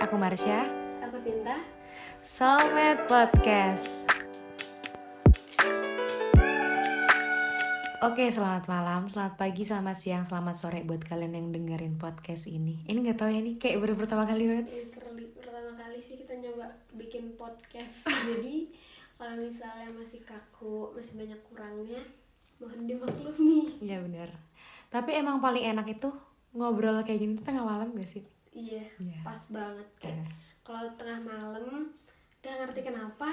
aku Marsha. Aku Sinta. Soulmate Podcast. Oke, selamat malam, selamat pagi, selamat siang, selamat sore buat kalian yang dengerin podcast ini. Ini nggak tahu ya nih, kayak baru pertama kali banget. Ini perli- pertama kali sih kita nyoba bikin podcast. Jadi kalau misalnya masih kaku, masih banyak kurangnya, mohon dimaklumi. Iya bener. Tapi emang paling enak itu ngobrol kayak gini tengah malam gak sih? Iya, Iya. pas banget kayak Iya. kalau tengah malam gak ngerti kenapa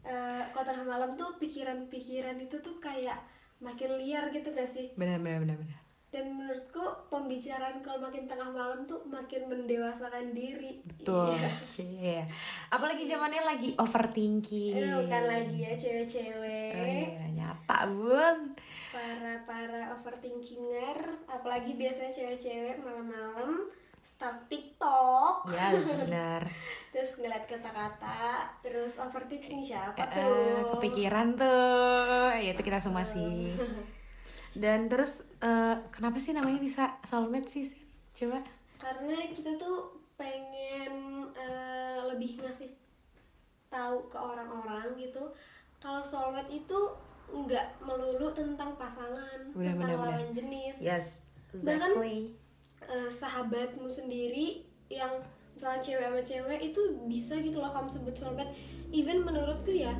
eh, kalau tengah malam tuh pikiran-pikiran itu tuh kayak makin liar gitu gak sih? Bener, bener, bener, bener. Dan menurutku pembicaraan kalau makin tengah malam tuh makin mendewasakan diri. Betul, Iya. cie. Apalagi zamannya lagi overthinking. Eh, bukan lagi ya cewek-cewek. Oh iya, nyata bun. para para overthinkinger apalagi biasanya cewek-cewek malam-malam stuck TikTok Yes, benar. terus ngeliat kata-kata terus overthinking siapa Eh, tuh eh, kepikiran tuh, ya itu kita semua sih. Dan terus eh, kenapa sih namanya bisa soulmate sih? Coba. karena kita tuh pengen eh, lebih ngasih tahu ke orang-orang gitu kalau soulmate itu nggak melulu tentang pasangan Benar, tentang benar. lawan jenis Yes, Bahkan- eh, sahabatmu sendiri yang misalnya cewek sama cewek itu bisa gitu loh kamu sebut soulmate even menurutku ya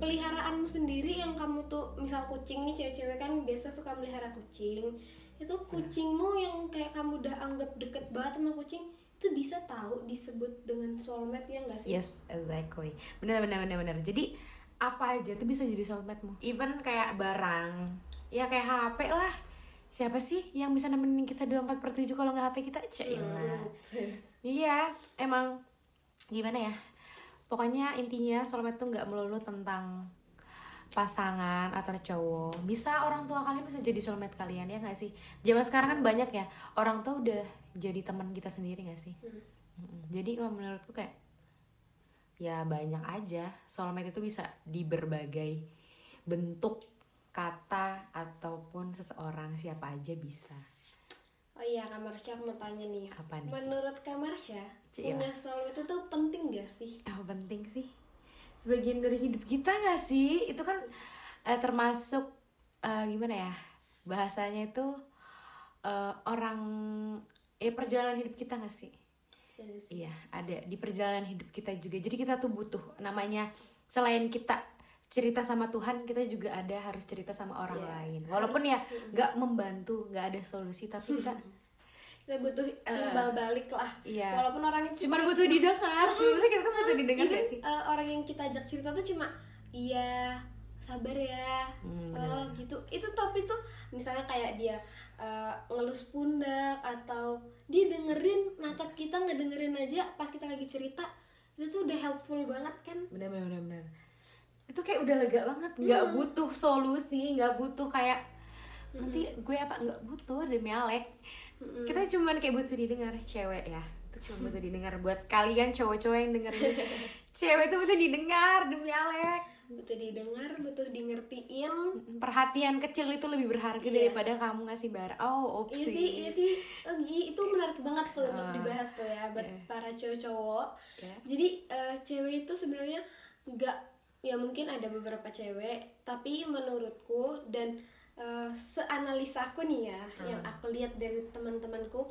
peliharaanmu sendiri yang kamu tuh misal kucing nih cewek-cewek kan biasa suka melihara kucing itu kucingmu yang kayak kamu udah anggap deket banget sama kucing itu bisa tahu disebut dengan soulmate ya enggak sih? Yes, exactly. Benar, benar, benar, benar. Jadi apa aja tuh bisa jadi soulmate-mu. Even kayak barang, ya kayak HP lah. Siapa sih yang bisa nemenin kita 24 per 7 kalau nggak HP kita? Cailah. Hmm. Iya, emang gimana ya? Pokoknya intinya soulmate tuh nggak melulu tentang pasangan atau cowok. Bisa orang tua kalian bisa jadi soulmate kalian ya nggak sih? Zaman sekarang kan banyak ya orang tuh udah jadi teman kita sendiri nggak sih? Mm-mm. Jadi kalau menurutku kayak ya banyak aja soulmate itu bisa di berbagai bentuk kata ataupun seseorang siapa aja bisa. Oh iya Kak Marsha aku mau tanya nih Apa nih? Menurut Kak Marsha Cila. punya soulmate itu tuh penting gak sih? Apa penting sih? Sebagian dari hidup kita gak sih? Itu kan eh, termasuk eh, gimana ya? Bahasanya itu eh, orang eh perjalanan hidup kita gak? Iya sih. Iya, ada di perjalanan hidup kita juga. Jadi kita tuh butuh namanya selain kita cerita sama Tuhan, kita juga ada harus cerita sama orang Iya, lain. Walaupun harus. ya nggak membantu, nggak ada solusi, tapi kita kita butuh imbal balik lah iya. walaupun orang itu cuma butuh didengar. Sebenarnya kita tuh butuh didengar even, gak sih? eh, orang yang kita ajak cerita tuh cuma iya sabar ya Hmm, oh gitu itu tapi tuh misalnya kayak dia eh, ngelus pundak atau dia dengerin natap kita ngedengerin aja pas kita lagi cerita itu tuh udah helpful banget kan bener bener bener. Itu kayak udah lega banget, nggak butuh solusi, nggak butuh kayak nanti gue apa nggak butuh demi Alek. Kita cuman kayak butuh didengar cewek ya. Itu cuma butuh didengar buat kalian cowok-cowok yang dengerin. cewek itu butuh didengar demi Alek. butuh didengar butuh di ngertiin Perhatian kecil itu lebih berharga Iya. daripada kamu ngasih bar. Oh, Iya opsi. sih, iya sih. Oh, itu menarik banget tuh untuk Ah. dibahas tuh ya buat Iya. para cowok-cowok. Iya. Jadi eh, cewek itu sebenarnya nggak ya mungkin ada beberapa cewek, tapi menurutku dan eh, seanalisaku nih ya, Ah. yang aku lihat dari teman-temanku,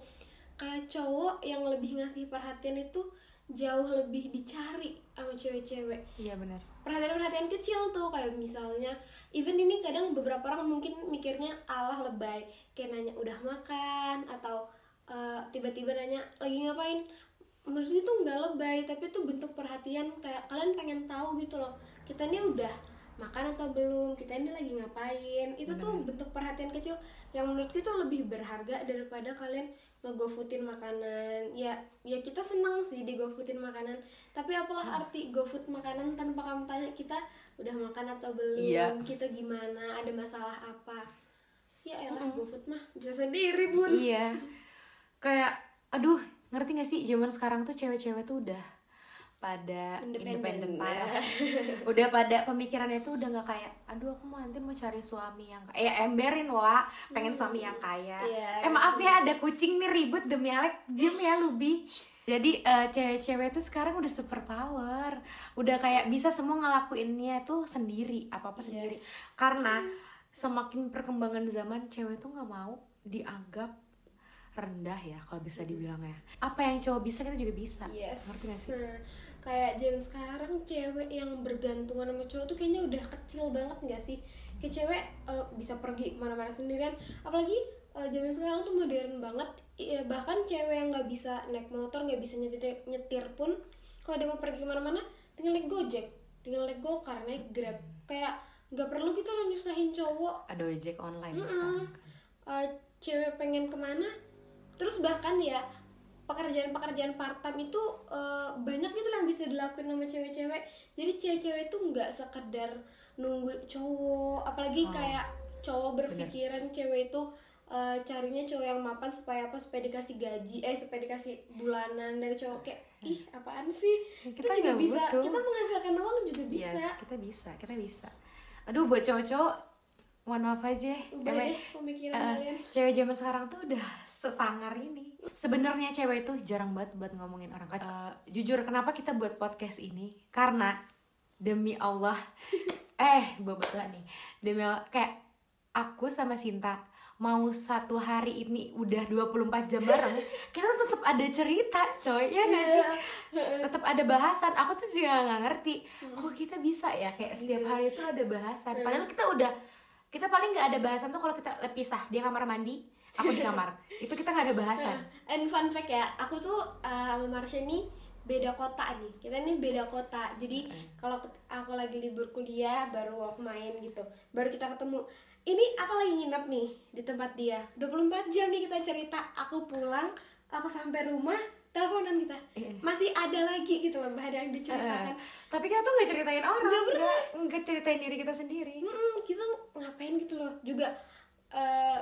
kayak cowok yang lebih ngasih perhatian itu jauh lebih dicari sama cewek-cewek Iya benar. perhatian-perhatian kecil tuh kayak misalnya even ini kadang beberapa orang mungkin mikirnya Allah lebay kayak nanya udah makan atau eh, tiba-tiba nanya lagi ngapain menurut itu nggak lebay tapi itu bentuk perhatian kayak kalian pengen tahu gitu loh. Kita ini udah makan atau belum? Kita ini lagi ngapain? Itu tuh bentuk perhatian kecil yang menurutku itu lebih berharga daripada kalian ngegofoodin makanan. Ya ya kita senang sih digofoodin makanan. Tapi apalah arti gofood makanan tanpa kamu tanya kita udah makan atau belum? Iya. kita gimana? Ada masalah apa? Ya elah gofood mah bisa sendiri bun. Iya. Kayak aduh, ngerti gak sih? Zaman sekarang tuh cewek-cewek tuh udah pada Independen, independen parah. Udah pada pemikirannya tuh udah nggak kayak aduh aku mau nanti mau cari suami yang kayak eh emberin wa. Pengen suami yang kaya. Iya, eh maaf ya ada kucing nih ribut demi Alek diem ya Lubi. Jadi eh, cewek-cewek tuh sekarang udah super power. Udah kayak bisa semua ngelakuinnya tuh sendiri apa apa sendiri. Yes. karena semakin perkembangan zaman cewek tuh nggak mau dianggap rendah ya kalau bisa dibilang ya apa yang cowok bisa kita juga bisa Yes. ngerti gak sih Nah, kayak zaman sekarang cewek yang bergantungan sama cowok tuh kayaknya udah kecil banget nggak sih? Kayak cewek eh, bisa pergi ke mana-mana sendirian. Apalagi eh, zaman sekarang tuh modern banget. Iya, bahkan cewek yang nggak bisa naik motor, nggak bisa nyetir, nyetir pun, kalau dia mau pergi ke mana-mana, tinggal naik gojek, tinggal naik gokar, naik grab. Kayak nggak perlu gitu loh nyusahin cowok ada ojek online Mm-mm. sekarang uh, cewek pengen ke mana terus bahkan ya pekerjaan-pekerjaan part time itu uh, banyak gitu lah yang bisa dilakuin sama cewek-cewek jadi cewek-cewek itu nggak sekedar nunggu cowok apalagi Oh. kayak cowok berpikiran cewek itu uh, carinya cowok yang mapan supaya apa supaya dikasih gaji eh supaya dikasih bulanan dari cowok kayak ih apaan sih kita, kita juga bisa butuh. kita menghasilkan uang juga bisa Yes, kita bisa, kita bisa. Aduh, buat cowok-cowok, mohon maaf aja. ubah Emang, deh pemikiran eh, kalian cewek zaman sekarang tuh udah sesangar ini. Sebenarnya cewek itu jarang banget buat ngomongin orang. Eh, jujur, kenapa kita buat podcast ini? Karena demi Allah, eh, bobot nih. Demi Allah, kayak aku sama Sinta mau satu hari ini udah 24 jam bareng, kita tetap ada cerita, coy. Ya nggak sih? tetap ada bahasan aku tuh juga nggak ngerti kok kita bisa ya kayak setiap hari itu ada bahasan padahal kita udah kita paling nggak ada bahasan tuh kalau kita pisah dia kamar mandi aku di kamar itu kita nggak ada bahasan And fun fact ya, aku tuh uh, sama Marsha nih beda kota nih. Kita nih beda kota. Jadi kalau aku lagi libur kuliah baru aku main gitu. Baru kita ketemu. Ini aku lagi nginep nih di tempat dia. 24 jam nih kita cerita. Aku pulang, aku sampai rumah, teleponan kita. Iya. Masih ada lagi gitu loh bahan yang diceritakan. Eh, tapi kita tuh nggak ceritain orang Nggak pernah. nggak ceritain diri kita sendiri Mm-mm, kita ngapain gitu loh. Juga eh,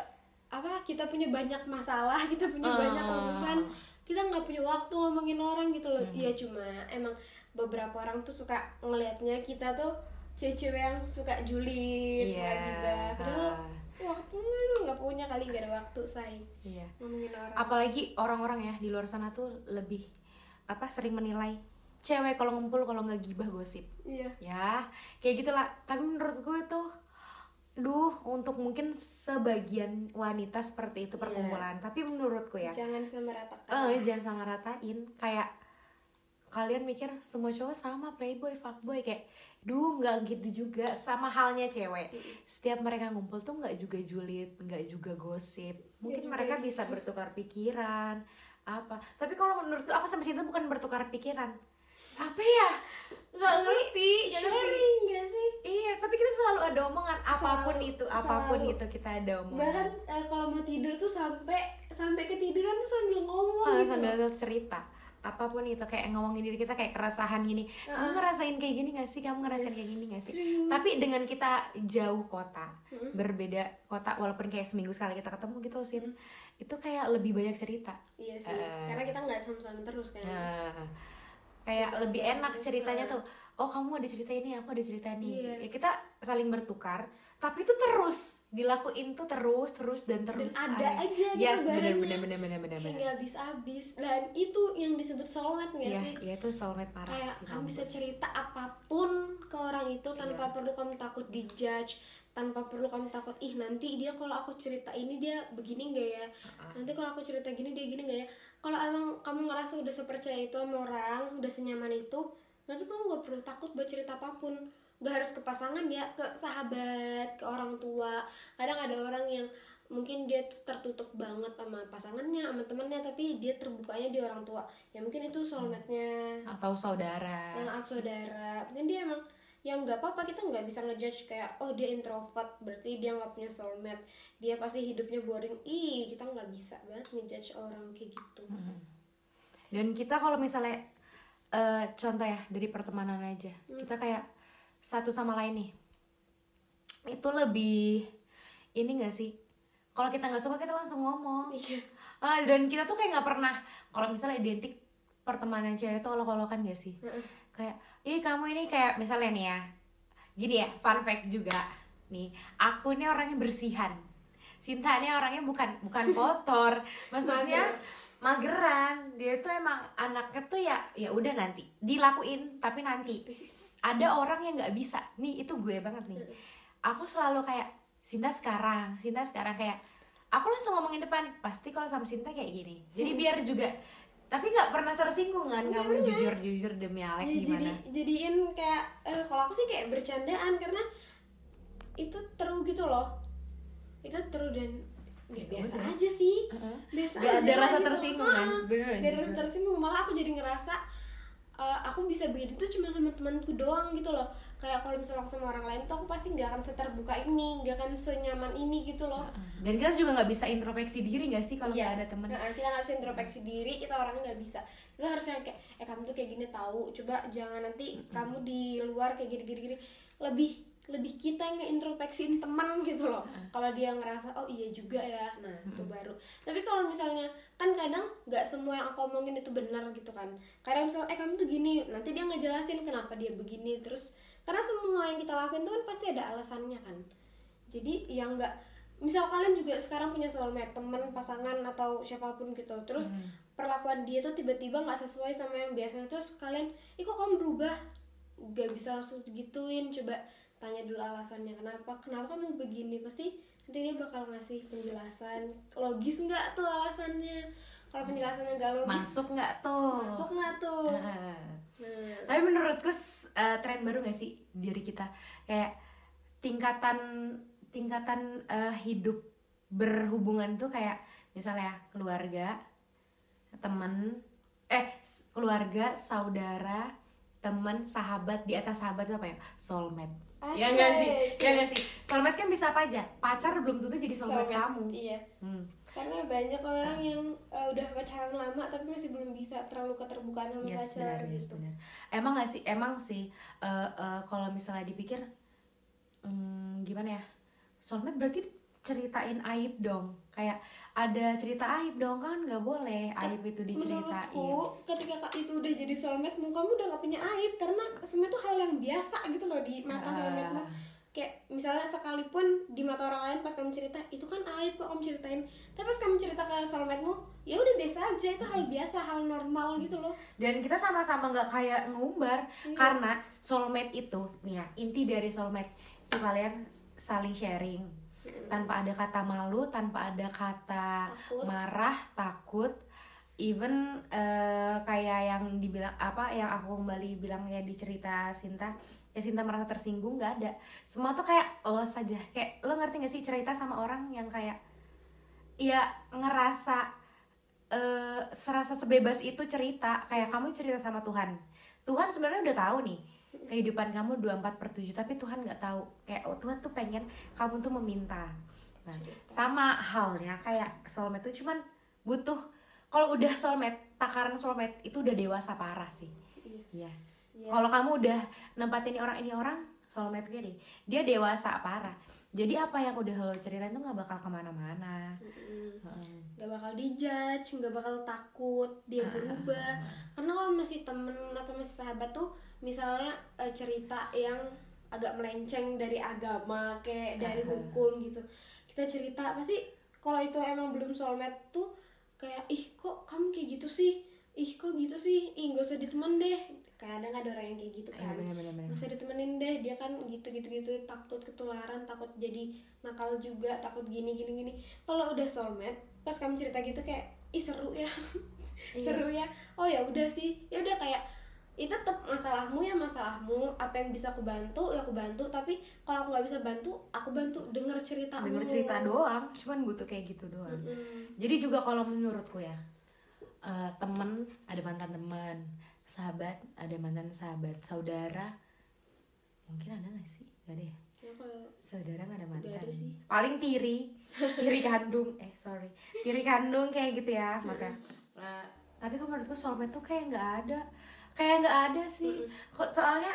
apa kita punya banyak masalah, kita punya Ah. banyak urusan kita nggak punya waktu ngomongin orang gitu loh iya cuma emang beberapa orang tuh suka ngelihatnya kita tuh cewek-cewek yang suka julid suka Iya, gibah padahal waktu lu nggak punya kali nggak ada waktu say. Iya. Ngomongin orang. Apalagi orang-orang ya di luar sana tuh lebih apa sering menilai cewek kalau ngumpul kalau nggak gibah gosip. Iya. Ya kayak gitulah. Tapi menurut gue tuh duh untuk mungkin sebagian wanita seperti itu perkumpulan. Tapi menurutku ya jangan sama ratakan eh jangan sama ratain. Kayak kalian mikir semua cowok sama playboy fuckboy. Kayak duh nggak gitu juga. Sama halnya cewek. Setiap mereka ngumpul tuh nggak juga julid nggak juga gosip. Mungkin juga mereka bisa bertukar pikiran apa. Tapi kalau menurutku aku sama Sinta bukan bertukar pikiran. Apa ya? Nggak ngerti. Nggak ngerti. sharing gak sih? Iya tapi kita selalu ada omongan. Apa pun Selalu, itu apa pun selalu. itu kita ada omongan. Bahkan eh, kalau mau tidur tuh sampai sampai ketiduran tuh sambil ngomong Ah, gitu. sambil cerita apa pun itu kayak ngomongin diri kita kayak keresahan gini. Kamu ngerasain kayak gini gak sih? Kamu ngerasain kayak gini gak sih? Serius. tapi dengan kita jauh kota berbeda kota walaupun kayak seminggu sekali kita ketemu gitu sih itu kayak lebih banyak cerita. Iya sih Eh. karena kita nggak sama-sama terus kan. Nah, kayak lebih enak ceritanya tuh oh kamu ada cerita ini aku ada cerita ini. Iya. ya kita saling bertukar tapi itu terus dilakuin tuh terus terus dan dan terus ada aneh. aja gitu yes bener bahannya. bener bener bener bener kayak bener. nggak habis-habis. Dan itu yang disebut soulmate nggak Iya, sih? iya itu soulmate parah kayak sih, kamu bisa cerita apa pun ke orang itu tanpa Iya. perlu kamu takut dijudge tanpa perlu kamu takut ih nanti dia kalau aku cerita ini dia begini nggak ya? Nanti kalau aku cerita gini dia gini nggak ya? Kalau emang kamu ngerasa udah sepercaya itu sama orang udah senyaman itu nanti kamu nggak perlu takut buat cerita apa pun nggak harus ke pasangan ya ke sahabat ke orang tua. Kadang ada orang yang mungkin dia tuh tertutup banget sama pasangannya sama temennya tapi dia terbukanya di orang tua. Ya mungkin itu soulmate-nya. Atau saudara. Yang saudara. Mungkin dia emang yang nggak apa-apa kita nggak bisa ngejudge kayak oh dia introvert berarti dia nggak punya soulmate. Dia pasti hidupnya boring. Ih kita nggak bisa banget ngejudge orang kayak gitu. Dan kita kalau misalnya eh, contoh ya dari pertemanan aja. Kita kayak satu sama lain nih. Itu lebih ini gak sih? Kalau kita nggak suka kita langsung ngomong. Iya. Ah, dan kita tuh kayak nggak pernah kalau misalnya identik pertemanan cewek itu olok-olokan gak sih? Kayak ih kamu ini kayak misalnya nih ya. Gini ya fun fact juga nih. Aku ini orangnya bersihan. Sinta ini orangnya bukan bukan kotor. Maksudnya mageran. Dia tuh emang anaknya tuh ya ya udah nanti dilakuin tapi nanti ada orang yang nggak bisa. Nih itu gue banget nih. Aku selalu kayak Sinta sekarang Sinta sekarang. Kayak aku langsung ngomongin depan pasti kalau sama Sinta kayak gini. Jadi biar juga tapi nggak pernah tersinggung kan kamu jujur jujur demi Alek ya, gimana? jadi jadiin kayak eh, kalau aku sih kayak bercandaan karena itu true gitu loh. Itu true dan ya biasa udah. aja sih. Heeh. biasa Nggak aja ada rasa gitu. tersinggung kan? Bener, ada rasa tersinggung malah aku jadi ngerasa eh, aku bisa begitu tuh cuma sama temanku doang gitu loh kayak kalau misalnya aku sama orang lain tuh aku pasti nggak akan seterbuka ini nggak akan senyaman ini gitu loh dan kita juga nggak bisa introspeksi diri nggak sih kalau Iya. nggak ada temen Nah, kita nggak bisa introspeksi diri, kita orangnya nggak bisa. Kita harusnya kayak, eh kamu tuh kayak gini tahu. Coba jangan nanti kamu di luar kayak gini gini gini. Lebih lebih kita yang ngeintrospeksiin teman gitu loh. Kalau dia ngerasa oh iya juga ya, nah itu baru. Tapi kalau misalnya kan kadang nggak semua yang aku omongin itu benar gitu kan. Kadang misalnya eh kamu tuh gini, nanti dia ngejelasin kenapa dia begini terus karena semua yang kita lakuin tuh kan pasti ada alasannya kan. Jadi yang nggak misal kalian juga sekarang punya soulmate teman pasangan atau siapa pun gitu terus perlakuan dia tuh tiba-tiba nggak sesuai sama yang biasanya terus kalian ih kok kamu berubah gak bisa langsung digituin coba tanya dulu alasannya kenapa kenapa kamu begini? Pasti nanti dia bakal ngasih penjelasan. Logis nggak tuh alasannya? Kalau penjelasannya nggak logis masuk nggak tuh? masuk nggak tuh? Ah. nah. Tapi menurutku eh, tren baru gak sih diri kita? Kayak tingkatan tingkatan eh, hidup berhubungan tuh kayak misalnya keluarga temen eh keluarga saudara temen sahabat di atas sahabat apa ya? Soulmate ya nggak sih? Asik. ya nggak sih? Soulmate kan bisa apa aja? Pacar belum tentu jadi soulmate, Soulmate, kamu. iya. Hmm. karena banyak orang yang uh, udah pacaran lama tapi masih belum bisa terlalu keterbukaan sama Yes, pacar benar, yes, gitu. benar. Emang gak sih, emang sih, eh, eh, kalau misalnya dipikir, hmm, gimana ya, soulmate berarti ceritain aib dong, kayak ada cerita aib dong kan nggak boleh aib itu diceritain. Menurutku ketika kak itu udah jadi soulmate mu kamu udah gak punya aib karena sebenarnya itu hal yang biasa gitu loh di mata Ah. soulmate mu kayak misalnya sekalipun di mata orang lain pas kamu cerita itu kan aib kok kamu ceritain tapi pas kamu cerita ke soulmate mu ya udah biasa aja itu hal biasa hal normal gitu loh Dan kita sama-sama nggak kayak ngumbar Iya. karena soulmate itu, nih ya, inti dari soulmate itu kalian saling sharing tanpa ada kata malu, tanpa ada kata Takut. marah, takut, even eh, kayak yang dibilang apa yang aku kembali bilang ya di cerita Sinta, ya Sinta merasa tersinggung nggak ada, semua tuh kayak lo saja, kayak lo ngerti gak sih cerita sama orang yang kayak ya ngerasa eh serasa sebebas itu cerita. Kayak kamu cerita sama Tuhan. Tuhan sebenarnya udah tahu nih kehidupan kamu 24 per 7 tapi Tuhan nggak tahu kayak oh, Tuhan tuh pengen kamu tuh meminta nah, sama halnya kayak soulmate tuh cuman butuh kalau udah soulmate takaran soulmate itu udah dewasa parah sih Iya. Yes. kalau kamu udah nempatin ini orang ini orang soulmate dia deh. Dia dewasa parah. Jadi apa yang udah lo ceritain tuh nggak bakal ke mana-mana. Mm-mm. Heeh. nggak bakal dijudge nggak bakal takut dia berubah. karena kalau masih temen atau masih sahabat tuh misalnya eh, cerita yang agak melenceng dari agama kayak dari hukum gitu. Kita cerita pasti kalau itu emang belum soulmate tuh kayak ih kok kamu kayak gitu sih? Ih kok gitu sih? Ih gak usah ditemen deh kadang ada orang yang kayak gitu Iya, kan. bener-bener. gak usah ditemenin deh dia kan gitu gitu gitu takut ketularan takut jadi nakal juga takut gini gini gini. Kalau udah soulmate pas kamu cerita gitu kayak ih seru ya. Seru ya. Oh ya udah sih. Ya udah kayak itu tetap masalahmu ya masalahmu apa yang bisa aku bantu ya aku bantu tapi kalau aku nggak bisa bantu aku bantu. Denger cerita denger cerita doang cuman butuh kayak gitu doang. Jadi juga kalau menurutku ya eh, temen ada mantan teman sahabat ada mantan sahabat saudara. Mungkin ada gak sih? Gak ada ya ya, saudara gak ada mantan ada sih. paling tiri. Tiri kandung. Eh sorry. Tiri kandung kayak gitu ya maka Nah, tapi kok menurutku soulmate tuh kayak nggak ada. Kayak nggak ada sih. Kok soalnya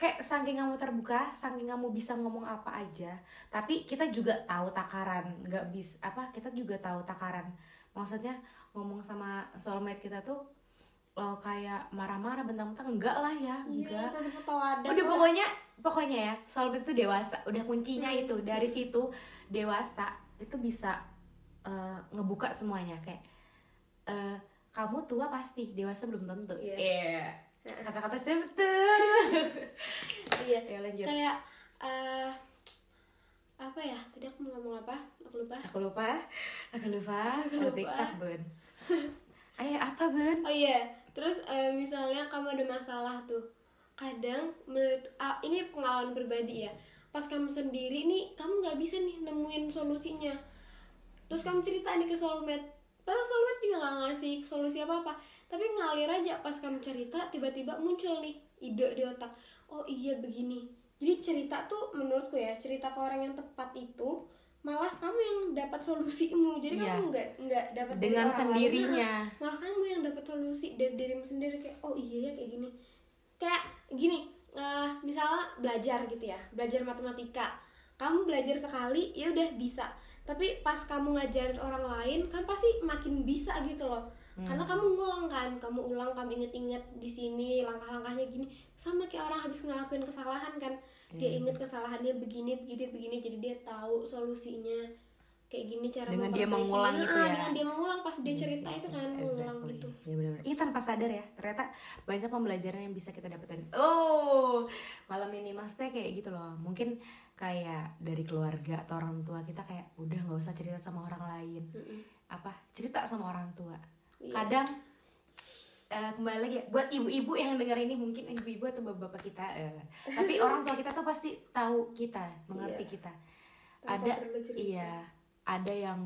kayak saking kamu terbuka saking kamu bisa ngomong apa aja tapi kita juga tahu takaran. Nggak bis apa kita juga tahu takaran. Maksudnya ngomong sama soulmate kita tuh lo kayak marah-marah bentang-bentang enggak lah ya Iya, enggak tahu ada. udah pokoknya pokoknya ya soal itu dewasa udah kuncinya Hmm. itu dari situ dewasa itu bisa eh, ngebuka semuanya kayak eh, kamu tua pasti dewasa belum tentu Iya. Iya. kata-kata saya betul Iya. ya lanjut Kayak eh apa ya? Tadi aku mau ngomong apa? Aku lupa. aku lupa aku lupa Aku aku lupa. tiktok bun ayo apa bun Oh iya, terus eh, misalnya kamu ada masalah tuh, kadang menurut ah, ini pengalaman pribadi ya, pas kamu sendiri nih kamu nggak bisa nih nemuin solusinya, terus kamu cerita nih ke soulmate, padahal soulmate juga nggak ngasih solusi apa apa, tapi ngalir aja pas kamu cerita tiba-tiba muncul nih ide di otak, oh iya begini, jadi cerita tuh menurutku ya cerita ke orang yang tepat itu malah kamu yang dapat solusimu, jadi Iya. kamu nggak nggak dapat dengan orang lain, sendirinya malah kamu yang dapat solusi dari dirimu sendiri. Kayak oh iya ya kayak gini. Kayak gini eh, misalnya belajar gitu ya belajar matematika. Kamu belajar sekali ya udah bisa. Tapi pas kamu ngajarin orang lain kan pasti makin bisa gitu loh karena kamu ngulang kan kamu ulang kamu inget-inget di sini langkah-langkahnya gini sama kayak orang habis ngelakuin kesalahan kan dia inget kesalahannya begini begini begini jadi dia tahu solusinya kayak gini cara Dengan dia mengulang gitu ya. dengan dia mengulang pas dia cerita Yes, itu yes, kan yes, mengulang exactly. gitu Iya benar-benar. Iya tanpa sadar ya. Ternyata banyak pembelajaran yang bisa kita dapatkan. Oh, malam ini maksudnya kayak gitu loh. Mungkin kayak dari keluarga atau orang tua kita kayak udah nggak usah cerita sama orang lain. Apa? Cerita sama orang tua. Iya. Kadang eh, kembali lagi ya, buat ibu-ibu yang dengar ini mungkin ibu-ibu atau bapak-bapak kita eh, tapi orang tua kita tuh pasti tahu kita mengerti Iya. kita. Tanpa ada iya ada yang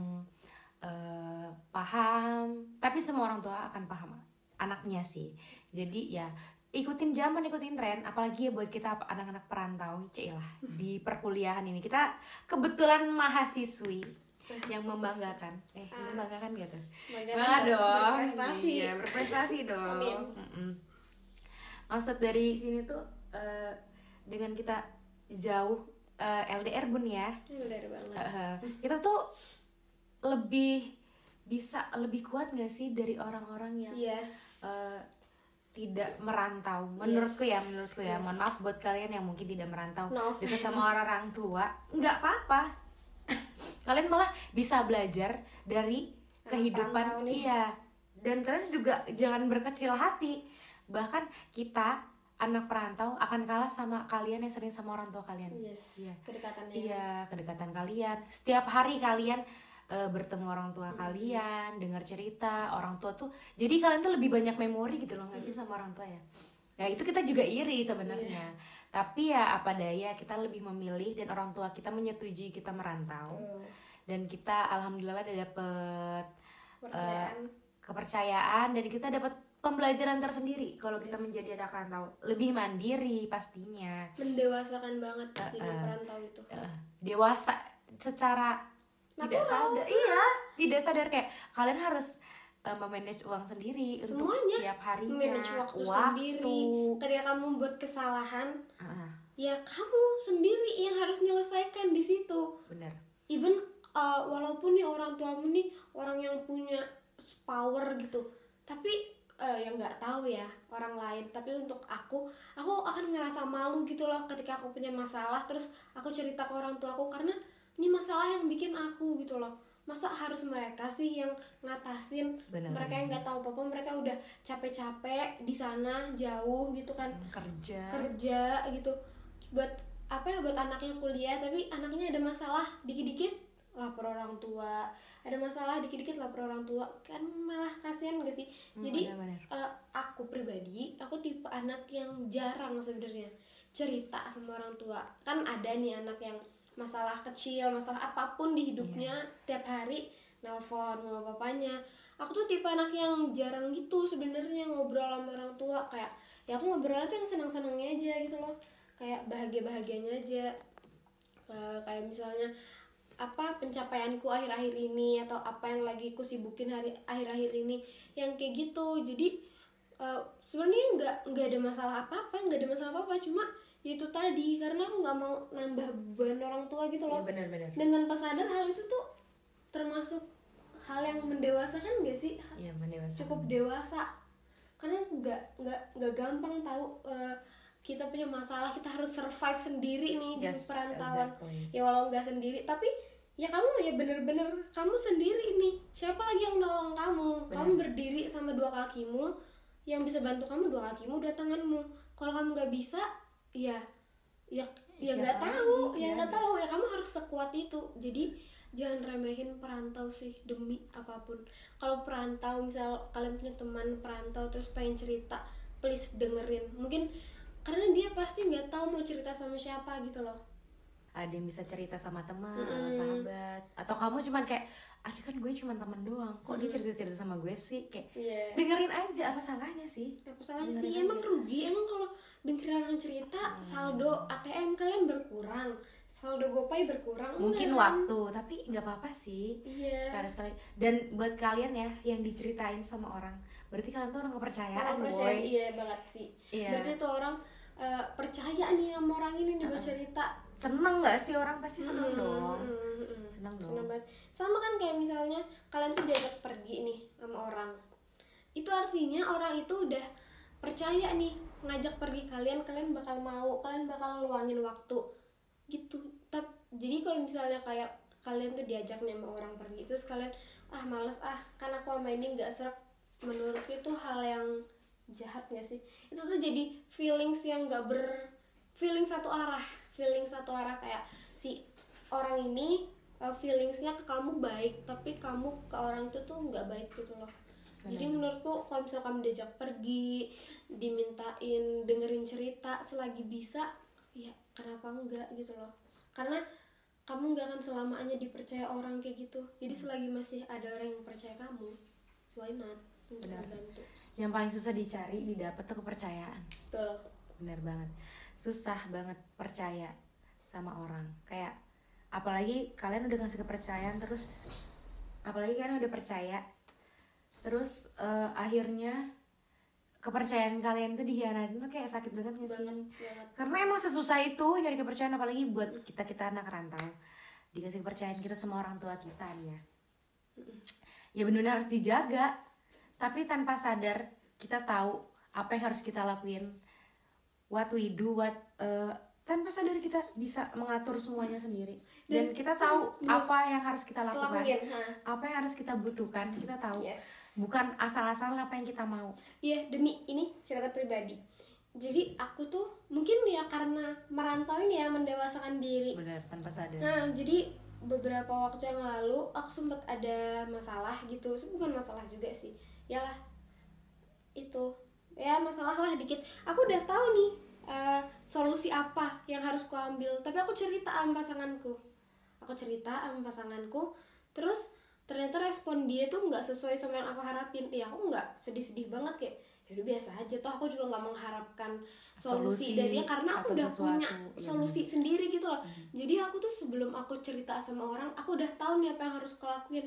eh, paham tapi semua orang tua akan paham anaknya sih. Jadi ya ikutin zaman ikutin tren apalagi ya buat kita anak-anak perantau cilah di perkuliahan ini. Kita kebetulan mahasiswi yang membanggakan. Eh membanggakan gitu Bangga dong. Berprestasi. iya berprestasi dong. Amin. Maksud dari sini tuh eh, dengan kita jauh eh, LDR bun ya? Bener banget. Eh, kita tuh lebih bisa lebih kuat gak sih dari orang-orang yang yes. eh, tidak merantau? Menurutku ya menurutku ya. Mohon maaf buat kalian yang mungkin tidak merantau. No dekat sama orang-orang tua. Nggak apa-apa kalian malah bisa belajar dari kehidupan iya dan kalian juga jangan berkecil hati bahkan kita anak perantau akan kalah sama kalian yang sering sama orang tua kalian yes Iya. kedekatannya Iya, kedekatan kalian. Setiap hari kalian eh, bertemu orang tua kalian, dengar cerita orang tua tuh. Jadi kalian tuh lebih banyak memori gitu loh nggak sih sama orang tua ya. Ya itu kita juga iri sebenarnya. Tapi ya apa daya kita lebih memilih dan orang tua kita menyetujui kita merantau. Hmm. Dan kita alhamdulillah udah dapet Kepercayaan. kepercayaan dan kita dapat pembelajaran tersendiri kalau kita menjadi anak rantau. Lebih mandiri pastinya. Mendewasakan banget jadi perantau itu. Eh, dewasa secara tidak sadar. Iya tidak sadar kayak kalian harus eh, memanage uang sendiri untuk Semuanya. setiap harinya. Manage waktu, sendiri. Ketika kamu buat kesalahan Ah, ya kamu sendiri yang harus menyelesaikan di situ. Bener even uh, walaupun nih orang tuamu nih orang yang punya power gitu. Tapi uh, yang nggak tahu ya orang lain. Tapi untuk aku aku akan ngerasa malu gitu loh ketika aku punya masalah. Terus aku cerita ke orang tuaku karena ini masalah yang bikin aku gitu loh masa harus mereka sih yang ngatasin? Benar, mereka yang nggak tahu apa-apa mereka udah capek-capek di sana jauh gitu kan. Kerja. Kerja gitu. Buat apa ya buat anaknya kuliah tapi anaknya ada masalah dikit-dikit lapor orang tua. Ada masalah dikit-dikit lapor orang tua. Kan malah kasihan gak sih? Jadi benar-benar. eh, aku pribadi aku tipe anak yang jarang sebenarnya cerita sama orang tua. Kan ada nih anak yang masalah kecil masalah apa pun di hidupnya tiap hari nelpon sama papanya. Aku tuh tipe anak yang jarang gitu sebenarnya ngobrol sama orang tua kayak ya aku ngobrol tuh yang senang-senangnya aja gitu loh. Kayak bahagia-bahagianya aja. Eh, kayak misalnya apa pencapaianku akhir-akhir ini atau apa yang lagi ku sibukin hari akhir-akhir ini yang kayak gitu. Jadi eh, sebenarnya nggak nggak ada masalah apa-apa nggak ada masalah apa-apa. Cuma itu tadi karena aku nggak mau nambah beban orang tua gitu loh. Iya, benar-benar dan tanpa sadar hal itu tuh termasuk hal yang mendewasakan gak sih? Iya mendewasa cukup dewasa. Karena nggak nggak nggak gampang tahu eh, kita punya masalah kita harus survive sendiri nih di Yes, perantauan. exactly. ya walau nggak sendiri tapi ya kamu ya bener-bener kamu sendiri nih. Siapa lagi yang nolong kamu? Kamu berdiri sama dua kakimu yang bisa bantu kamu dua kakimu dua tanganmu. Kalau kamu nggak bisa ya ya ya Siapa nggak tahu ya Ya. nggak tahu ya kamu harus sekuat itu. Jadi jangan remehin perantau sih demi apa pun. Kalau perantau misal kalian punya teman perantau terus pengen cerita please dengerin. Mungkin karena dia pasti nggak tahu mau cerita sama siapa gitu loh. Ada yang bisa cerita sama teman atau sahabat. Atau kamu cuman kayak aduh kan gue cuma teman doang. Kok dia cerita cerita sama gue sih? Kayak Iya. dengerin aja apa salahnya sih? Apa salahnya sih? emang rugi? Emang kalau dengerin orang cerita saldo ATM kalian berkurang? Saldo GoPay berkurang? Mungkin enggak kan? waktu tapi nggak apa-apa sih. Iya. sekali sekali dan buat kalian ya yang diceritain sama orang berarti kalian tuh orang kepercayaan orang percaya boy. iya banget sih. Iya. berarti tuh orang eh, percaya nih sama orang ini nih buat cerita. Seneng nggak sih orang? Pasti seneng dong. Mm, mm, seneng dong Seneng banget. Sama kan kayak misalnya kalian tuh diajak pergi nih sama orang. Itu artinya orang itu udah percaya nih ngajak pergi kalian, kalian bakal mau, kalian bakal luangin waktu. Gitu. Tap, jadi kalau misalnya kayak kalian tuh diajak nih sama orang pergi terus kalian ah males ah kan aku sama ini nggak serak menurutku itu hal yang jahat gak sih itu tuh jadi feelings yang nggak ber feeling satu arah feeling satu arah kayak si orang ini uh, feelingsnya ke kamu baik tapi kamu ke orang itu tuh nggak baik gitu loh. Jadi menurutku kalau misal kamu diajak pergi dimintain dengerin cerita selagi bisa ya kenapa enggak gitu loh. Karena kamu nggak akan selamanya dipercaya orang kayak gitu. Jadi selagi masih ada orang yang percaya kamu why not? Untuk membantu. Yang paling susah dicari didapat tuh kepercayaan. Betul. Bener banget. Susah banget percaya sama orang. Kayak apalagi kalian udah ngasih kepercayaan terus apalagi kalian udah percaya terus eh, akhirnya kepercayaan kalian tuh dikhianatin tuh kayak sakit banget gak sih? Banget karena emang sesusah itu nyari kepercayaan apalagi buat kita kita anak rantau. Dikasih kepercayaan kita sama orang tua kita nih ya. Ya benar harus dijaga. Tapi tanpa sadar kita tahu apa yang harus kita lakuin. What we do what eh, tanpa sadar kita bisa mengatur semuanya sendiri dan kita tahu apa yang harus kita lakukan lakuin apa yang harus kita butuhkan kita tahu yes bukan asal-asalan apa yang kita mau Iya demi ini cerita pribadi jadi aku tuh mungkin ya karena merantau ini ya mendewasakan diri benar tanpa sadar Nah, jadi beberapa waktu yang lalu aku sempat ada masalah gitu. Bukan masalah juga sih. Yalah. Itu. Ya, masalah lah dikit. Aku udah tahu nih eh, solusi apa yang harus ku ambil, tapi aku cerita sama pasanganku. Aku cerita sama pasanganku, terus ternyata respon dia tuh nggak sesuai sama yang aku harapin. Ya, aku nggak sedih-sedih banget kayak ya udah biasa aja toh aku juga nggak mengharapkan solusi, Solusi dari dia karena aku udah sesuatu, punya iya. solusi sendiri gitu loh. Jadi aku tuh sebelum aku cerita sama orang aku udah tahu nih apa yang harus aku lakuin.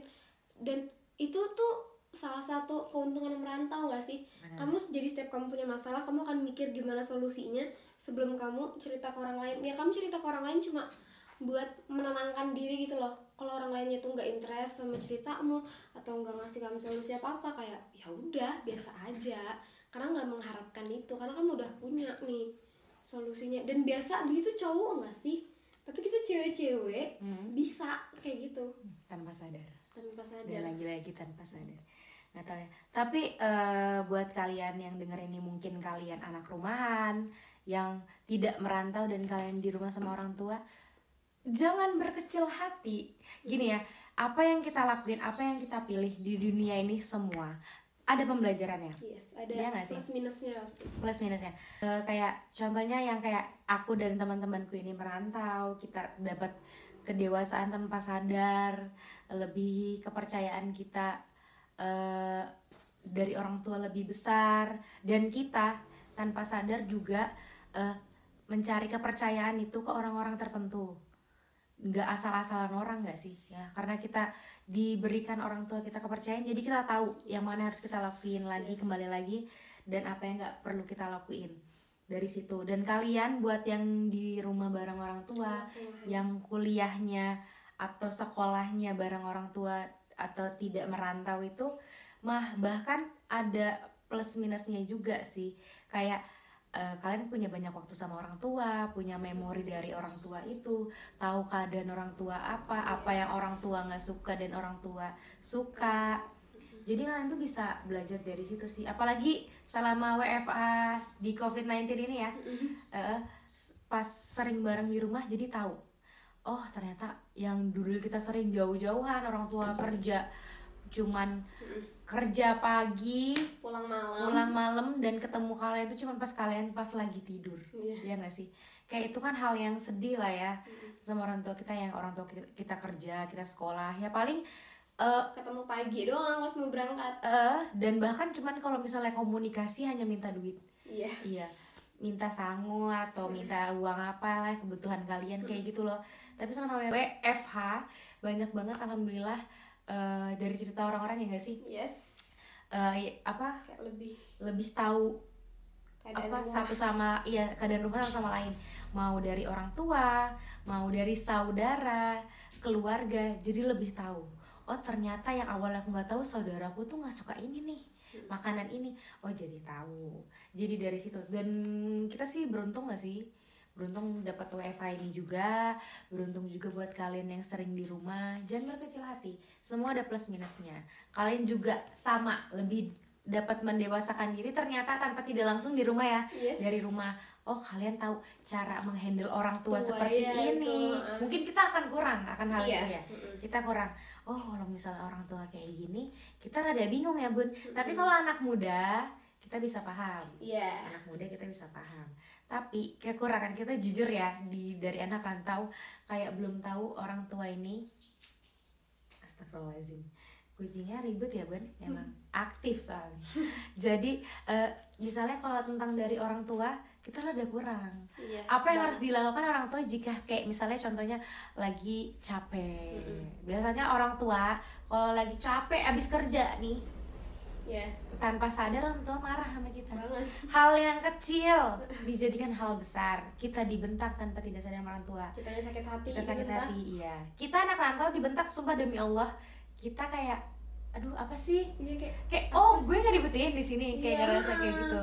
Dan itu tuh salah satu keuntungan merantau gak sih? Kamu jadi setiap kamu punya masalah kamu akan mikir gimana solusinya sebelum kamu cerita ke orang lain. Ya kamu cerita ke orang lain cuma buat menenangkan diri gitu loh. Kalau orang lainnya tuh nggak interest sama ceritamu atau nggak ngasih kamu solusi apa apa kayak ya udah biasa aja. Karena nggak mengharapkan itu karena kamu udah punya nih solusinya. Dan biasa begitu cowok nggak sih? Tapi kita cewek-cewek bisa kayak gitu. Tanpa sadar. Tanpa dan sadar. Lagi-lagi tanpa sadar. Nggak tahu ya. Tapi eh, buat kalian yang denger ini mungkin kalian anak rumahan yang tidak merantau dan kalian di rumah sama orang tua jangan berkecil hati. Gini ya apa yang kita lakuin apa yang kita pilih di dunia ini semua ada pembelajarannya. Yes ada Iya nggak sih? plus minusnya pasti plus minusnya. Eh, kayak contohnya yang kayak aku dan teman-temanku ini merantau kita dapat kedewasaan tanpa sadar lebih kepercayaan kita eh, dari orang tua lebih besar dan kita tanpa sadar juga eh, mencari kepercayaan itu ke orang-orang tertentu nggak asal-asalan orang nggak sih? Ya karena kita diberikan orang tua kita kepercayaan jadi kita tahu yang mana harus kita lakuin lagi kembali lagi dan apa yang nggak perlu kita lakuin dari situ. Dan kalian buat yang di rumah bareng orang tua yang kuliahnya atau sekolahnya bareng orang tua atau tidak merantau itu mah bahkan ada plus minusnya juga sih. Kayak eh, kalian punya banyak waktu sama orang tua punya memori dari orang tua itu. Tahu keadaan orang tua apa apa yang orang tua nggak suka dan orang tua suka. Jadi kalian tuh bisa belajar dari situ sih. Apalagi selama WFA di COVID-19 ini ya. Eh, pas sering bareng di rumah jadi tahu oh ternyata yang dulu kita sering jauh-jauhan orang tua kerja cuman kerja pagi pulang malam. pulang malam dan ketemu kalian itu cuma pas kalian pas lagi tidur. Iya. ya nggak sih? Kayak itu kan hal yang sedih lah ya sama orang tua kita yang orang tua kita, kita kerja kita sekolah. Ya paling eh ketemu pagi doang pas mau berangkat. eh, dan bahkan cuman kalau misalnya komunikasi hanya minta duit. Iya. Iya. Minta sangu atau minta uang apa lah kebutuhan kalian kayak gitu loh. Tapi selama WFH banyak banget alhamdulillah eh, dari cerita orang-orang ya nggak sih? Yes. Eh, apa? Kayak lebih. Lebih tahu keadaan apa rumah. satu sama iya keadaan rumah sama lain. Mau dari orang tua mau dari saudara keluarga jadi lebih tahu. Oh ternyata yang awalnya aku nggak tahu saudaraku tuh nggak suka ini nih makanan ini. Oh jadi tahu. Jadi dari situ. Dan kita sih beruntung gak sih beruntung dapat WiFi ini juga beruntung juga buat kalian yang sering di rumah. Jangan berkecil hati semua ada plus minusnya. Kalian juga sama lebih dapat mendewasakan diri ternyata tanpa tidak langsung di rumah ya Yes. dari rumah. Oh kalian tahu cara menghandle orang tua Tua, seperti iya, ini. itu, uh. mungkin kita akan kurang akan hal Iya. itu ya. Kita kurang. Oh kalau misalnya orang tua kayak gini kita rada bingung ya bun. Tapi kalau anak muda kita bisa paham. Iya. Anak muda kita bisa paham tapi kekurangan kita jujur ya di dari anak rantau kayak belum tahu orang tua ini. Astagfirullahaladzim. Kucingnya ribet ya bun? Emang aktif soalnya. Jadi eh, misalnya kalau tentang dari orang tua kita rada kurang. Iya apa yang Banget. harus dilakukan orang tua jika kayak misalnya contohnya lagi capek? Biasanya orang tua kalau lagi capek abis kerja nih iya. Tanpa sadar orang tua marah sama kita. Banget. Hal yang kecil dijadikan hal besar. Kita dibentak tanpa tidak sadar orang tua. Kita sakit hati kita sakit bentar. hati iya. Kita anak rantau dibentak sumpah demi Allah. Kita kayak aduh apa sih? Iya kayak kayak oh gue nggak dibutuhin di sini. Kayak Iya. ngerasa kayak gitu.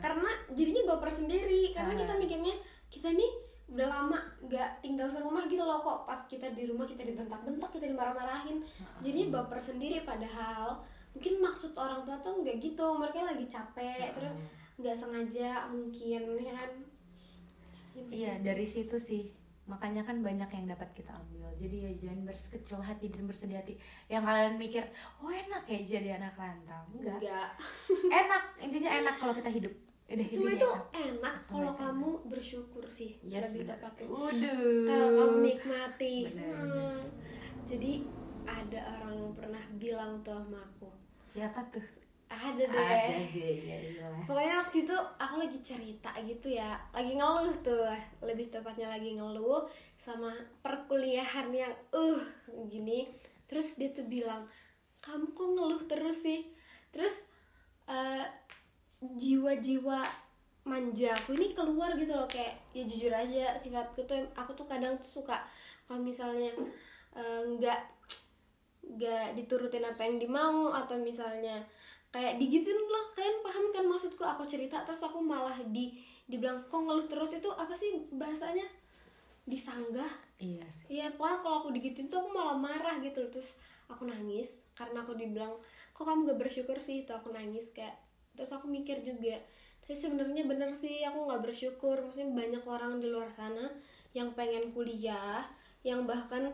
Karena jadinya baper sendiri. Karena kita mikirnya kita nih udah lama nggak tinggal serumah gitu loh kok. Pas kita di rumah kita dibentak-bentak kita dimarah-marahin. Jadinya baper sendiri. Padahal mungkin maksud orang tua tuh nggak gitu mereka lagi capek terus nggak sengaja mungkin ya kan? Iya dari situ sih. Makanya kan banyak yang dapat kita ambil. Jadi ya jangan berkecil hati dan bersedih hati. Yang kalian mikir oh enak ya jadi anak rantau. Enggak nggak. Enak intinya enak kalau kita hidup. Udah semua itu enak. kalau kamu bersyukur sih yes lebih tepatnya. Kalau kamu nikmati. Benar, Hmm. jadi ada orang yang pernah bilang tuh sama aku siapa tuh? Ada deh. Ada deh ya pokoknya waktu itu aku lagi cerita gitu ya. Lagi ngeluh tuh. Lebih tepatnya lagi ngeluh sama perkuliahan yang uh gini. Terus dia tuh bilang kamu kok ngeluh terus sih? Terus eh, jiwa-jiwa manja aku ini keluar gitu loh. Kayak ya jujur aja sifatku tuh aku tuh kadang tuh suka kalau misalnya eh, nggak nggak diturutin apa yang dimau atau misalnya kayak digituin loh kalian paham kan maksudku aku cerita terus aku malah di dibilang kok ngeluh terus itu apa sih bahasanya disanggah iya sih Iya, pokoknya kalau aku digituin tuh aku malah marah gitu loh. Terus aku nangis karena aku dibilang, kok kamu gak bersyukur sih? Itu aku nangis kayak, terus aku mikir juga, tapi sebenarnya bener sih aku nggak bersyukur. Maksudnya banyak orang di luar sana yang pengen kuliah, yang bahkan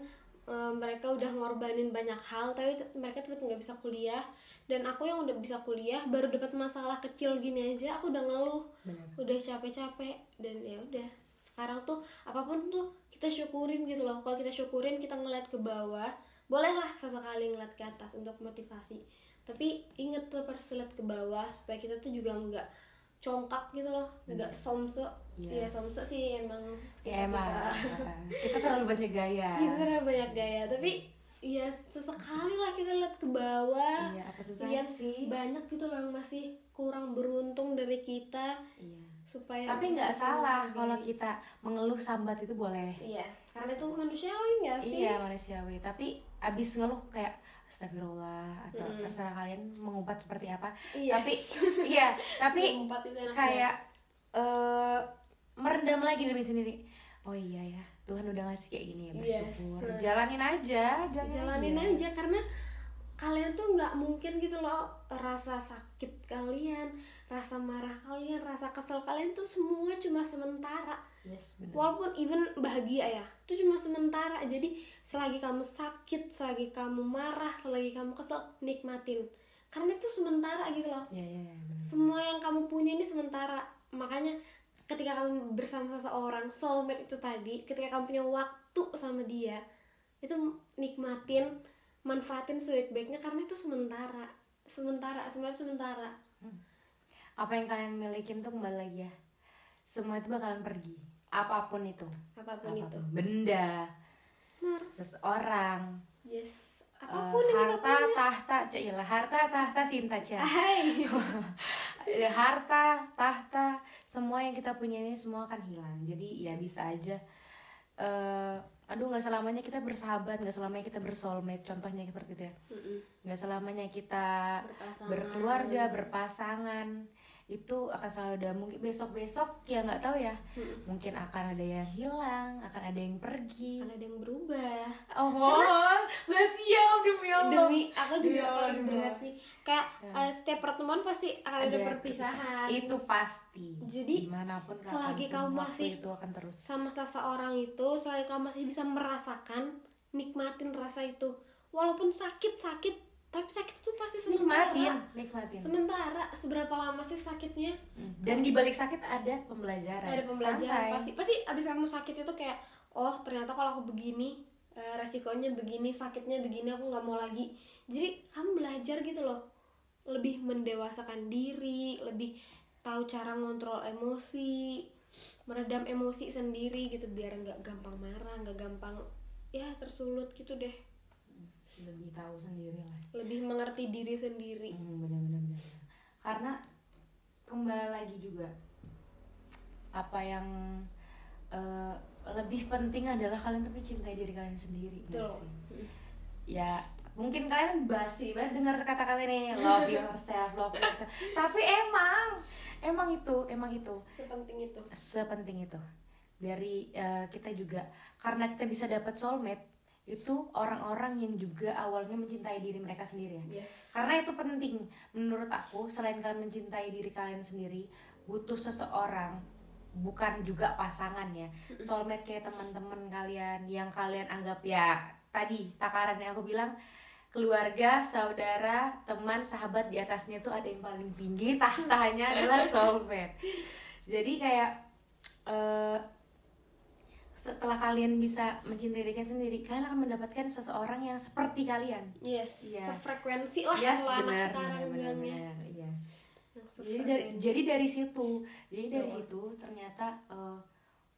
eh, mereka udah ngorbanin banyak hal, tapi mereka tetap nggak bisa kuliah. Dan aku yang udah bisa kuliah, baru dapat masalah kecil gini aja, aku udah ngeluh. Benar. Udah capek-capek dan ya udah. Sekarang tuh apa pun tuh kita syukurin gitu loh. Kalau kita syukurin kita ngeliat ke bawah bolehlah sesekali ngeliat ke atas untuk motivasi. Tapi inget tuh harus lihat ke bawah supaya kita tuh juga nggak congkak gitu loh. Nggak somse. Ya Yes. somse sih emang ya emang. kita. kita terlalu banyak gaya. Kita terlalu banyak gaya. Tapi ya sesekali lah kita lihat ke bawah. Iya apa susahnya lihat sih? banyak gitu loh yang masih kurang beruntung dari kita. Iya. Supaya tapi nggak salah lebih. kalau kita mengeluh sambat itu boleh. Iya karena itu manusiawi nggak sih? Iya manusiawi, tapi abis ngeluh kayak astagfirullah atau Mm. terserah kalian mengumpat seperti apa. Yes. tapi iya tapi enak kayak eh merendam lagi diri sendiri. Oh iya ya Tuhan udah ngasih kayak gini ya Yes. bersyukur. jalanin aja jalanin, jalanin aja. karena kalian tuh nggak mungkin gitu loh rasa sakit kalian rasa marah kalian rasa kesel kalian tuh semua cuma sementara. Yes walaupun even bahagia ya itu cuma sementara. Jadi selagi kamu sakit selagi kamu marah selagi kamu kesel nikmatin. Karena itu sementara gitu loh. Ya ya, ya semua yang kamu punya ini sementara. Makanya ketika kamu bersama seseorang soulmate itu tadi ketika kamu punya waktu sama dia itu nikmatin manfaatin sebaik-baiknya karena itu sementara. Sementara itu sementara. Apa yang kalian milikin tuh kembali lagi ya. Semua itu bakalan pergi apa pun itu. Apa pun itu. Apa pun benda. Benar. Seseorang. Yes. Eh, apa pun yang kita harta tahta. Cailah harta tahta cinta Cia. Hai. Ya, harta tahta semua yang kita punya ini semua akan hilang. Jadi ya bisa aja. Eh aduh nggak selamanya kita bersahabat nggak selamanya kita bersoulmate. Contohnya seperti itu ya. Nggak selamanya kita Berpasangan. berkeluarga berpasangan itu akan selalu ada mungkin besok besok ya nggak tahu ya. Mm-mm. mungkin akan ada yang hilang akan ada yang pergi. Kan ada yang berubah. Oh nggak siap demi Allah. Demi aku juga paling berat sih. Kayak eh, setiap pertemuan pasti akan ada, Ada perpisahan. Itu pasti. Jadi, di mana pun selagi kamu masih itu akan terus. sama seseorang itu selagi kamu masih bisa merasakan nikmatin rasa itu. Walaupun sakit sakit tapi sakit itu pasti sementara nikmatin nikmatin. Sementara seberapa lama sih sakitnya? Hmm. dan di balik sakit ada pembelajaran. Ada pembelajaran Santai. pasti. Pasti abis kamu sakit itu kayak oh ternyata kalau aku begini eh, resikonya begini sakitnya begini aku nggak mau lagi. Jadi kamu belajar gitu loh. Lebih mendewasakan diri lebih tahu cara ngontrol emosi meredam emosi sendiri gitu biar nggak gampang marah nggak gampang ya tersulut gitu deh lebih tahu sendiri lah. Lebih mengerti diri sendiri. Hmm, benar benar benar. Benar. karena kembali lagi juga apa yang eh, lebih penting adalah kalian tuh mencintai diri kalian sendiri sih? ya mungkin kalian basi banget dengar kata-kata ini love yourself love yourself. Tapi emang emang itu emang itu. Sepenting itu. Sepenting itu. Dari eh, kita juga karena kita bisa dapat soulmate itu orang-orang yang juga awalnya mencintai diri mereka sendiri ya. Yes. Karena itu penting. Menurut aku selain kalian mencintai diri kalian sendiri butuh seseorang bukan juga pasangan ya. Soulmate kayak teman-teman kalian yang kalian anggap ya tadi takaran yang aku bilang keluarga, saudara, teman, sahabat di atasnya tuh ada yang paling tinggi. Tahtanya adalah soulmate. Jadi kayak eh, setelah kalian bisa mencintai diri kalian sendiri, kalian akan mendapatkan seseorang yang seperti kalian. yes Iya. sefrekuensi lah Yes, kalau anak benar, sekarang benar, benar, benar, iya. Jadi dari jadi dari situ, jadi dari Betul. situ ternyata eh,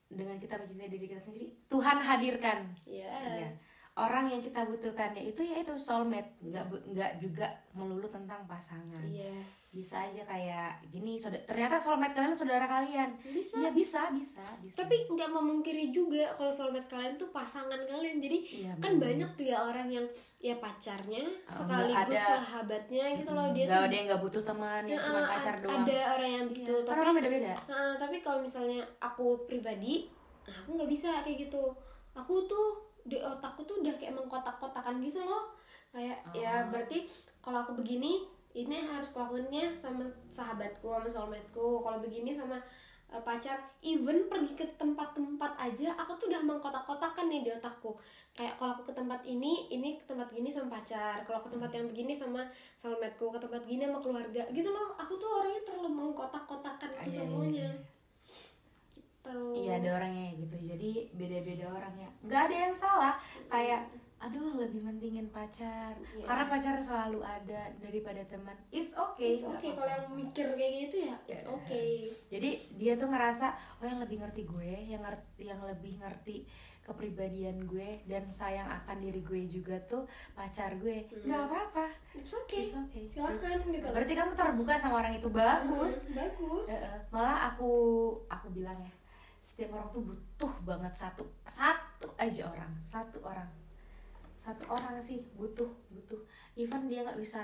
dengan kita mencintai diri kita sendiri, Tuhan hadirkan yes. Iya. Orang yang kita butuhkan yaitu yaitu soulmate, nggak nggak juga melulu tentang pasangan. Yes. Bisa aja kayak gini, saudara, ternyata soulmate kalian saudara kalian. Bisa. Iya bisa, bisa, bisa. Tapi nggak memungkiri juga kalau soulmate kalian tuh pasangan kalian. Jadi Iya, kan benar. banyak tuh ya orang yang ya pacarnya Oh, sekaligus ada- sahabatnya gitu loh dia nggak tuh. ada yang nggak butuh teman, yang Ya, cuma pacar doang. Ada orang yang Iya, gitu. kan tapi orang beda-beda. Nah, tapi kalau misalnya aku pribadi, nah aku nggak bisa kayak gitu. Aku tuh di otakku tuh udah kayak mengkotak-kotakan gitu loh. Kayak ya Oh. berarti kalau aku begini, ini harus kulakuinnya sama sahabatku, sama soulmateku. Kalau begini sama uh, pacar, even pergi ke tempat-tempat aja, aku tuh udah mengkotak-kotakan nih di otakku. Kayak kalau aku ke tempat ini, ini ke tempat gini sama pacar. Kalau ke tempat yang begini sama soulmateku, ke tempat gini sama keluarga. Gitu loh. Aku tuh orangnya terlalu mengkotak-kotakan itu iya, semuanya. iya. Gitu. Iya ada orangnya gitu. Jadi beda-beda orangnya nggak ada yang salah. Kayak aduh lebih mentingin pacar. Iya. karena pacar selalu ada daripada teman. It's okay. It's okay. Kalau yang mikir kayak gitu ya, it's Iya. okay. jadi dia tuh ngerasa oh yang lebih ngerti gue yang ngerti yang lebih ngerti kepribadian gue dan sayang akan diri gue juga tuh pacar gue. Nggak apa-apa. It's okay. it's okay. Silakan gitu berarti kamu terbuka sama orang itu. Bagus. Hmm, bagus. Malah aku aku bilang ya setiap orang tuh butuh banget satu satu aja orang satu orang. Satu orang sih butuh butuh. Even dia nggak bisa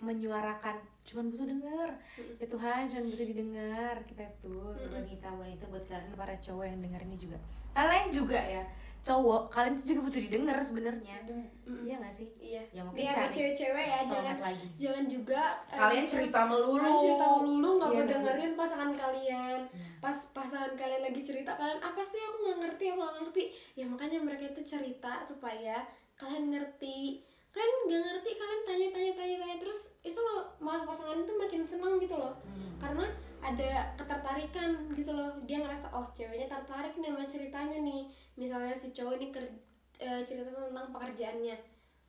menyuarakan cuman butuh denger. Ya Tuhan cuman butuh didengar. Kita tuh wanita wanita buat kalian para cowok yang denger ini juga. Kalian juga ya cowok kalian tuh juga butuh didengar sebenarnya. Iya nggak sih? Iya. Ya mungkin Iya, cari cewek-cewek ya jangan lagi. jangan juga eh, kalian cerita melulu kalian cerita melulu nggak Iya, mau dengerin pasangan kalian. Pas pasangan kalian lagi cerita kalian apa sih aku nggak ngerti aku nggak ngerti. Ya makanya mereka itu cerita supaya kalian ngerti kalian nggak ngerti kalian tanya tanya tanya tanya. Terus itu loh malah pasangan itu makin senang gitu loh. Karena ada ketertarikan gitu loh. Dia ngerasa oh ceweknya tertarik nih sama ceritanya nih. Misalnya si cowok ini ker- eh, cerita tentang pekerjaannya.